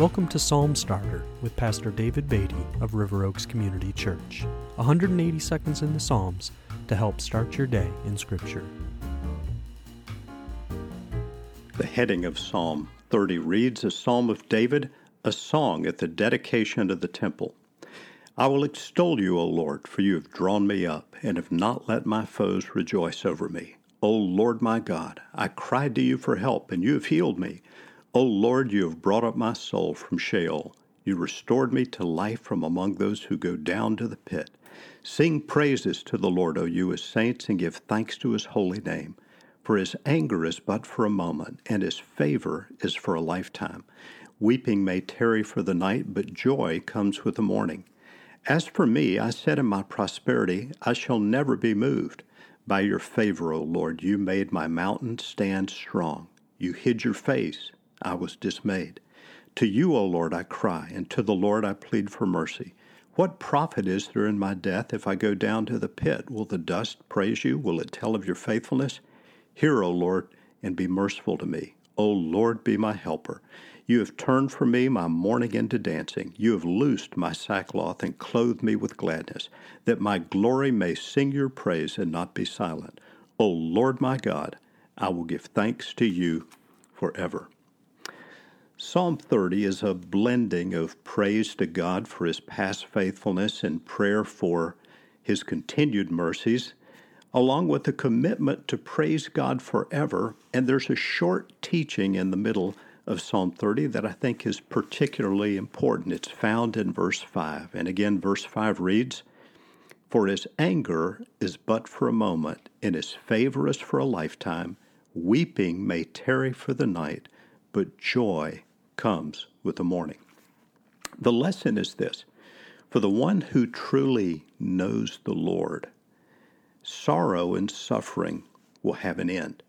Welcome to Psalm Starter with Pastor David Beatty of River Oaks Community Church. 180 seconds in the Psalms to help start your day in Scripture. The heading of Psalm 30 reads A Psalm of David, a song at the dedication of the temple. I will extol you, O Lord, for you have drawn me up, and have not let my foes rejoice over me. O Lord my God, I cried to you for help, and you have healed me. O Lord, you have brought up my soul from Sheol. You restored me to life from among those who go down to the pit. Sing praises to the Lord, O you his saints, and give thanks to his holy name. For his anger is but for a moment, and his favor is for a lifetime. Weeping may tarry for the night, but joy comes with the morning. As for me, I said in my prosperity, I shall never be moved. By your favor, O Lord, you made my mountain stand strong. You hid your face I was dismayed. To you, O Lord, I cry, and to the Lord I plead for mercy. What profit is there in my death if I go down to the pit? Will the dust praise you? Will it tell of your faithfulness? Hear, O Lord, and be merciful to me. O Lord, be my helper. You have turned for me my mourning into dancing. You have loosed my sackcloth and clothed me with gladness, that my glory may sing your praise and not be silent. O Lord my God, I will give thanks to you forever. Psalm 30 is a blending of praise to God for his past faithfulness and prayer for his continued mercies, along with a commitment to praise God forever. And there's a short teaching in the middle of Psalm 30 that I think is particularly important. It's found in verse 5. And again, verse 5 reads, For his anger is but for a moment, and his favor is for a lifetime. Weeping may tarry for the night, but joy comes with the morning. The lesson is this for the one who truly knows the Lord, sorrow and suffering will have an end.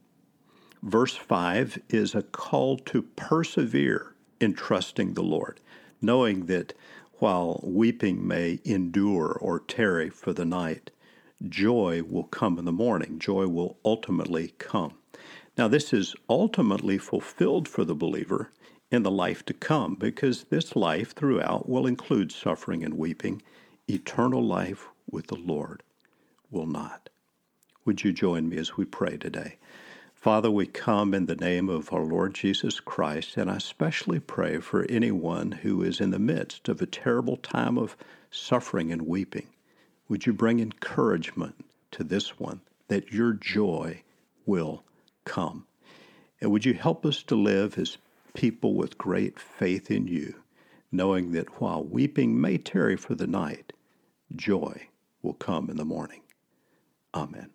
Verse 5 is a call to persevere in trusting the Lord, knowing that while weeping may endure or tarry for the night, joy will come in the morning. Joy will ultimately come. Now, this is ultimately fulfilled for the believer in the life to come, because this life throughout will include suffering and weeping. Eternal life with the Lord will not. Would you join me as we pray today? Father, we come in the name of our Lord Jesus Christ, and I especially pray for anyone who is in the midst of a terrible time of suffering and weeping. Would you bring encouragement to this one that your joy will come? And would you help us to live as people with great faith in you, knowing that while weeping may tarry for the night, joy will come in the morning. Amen.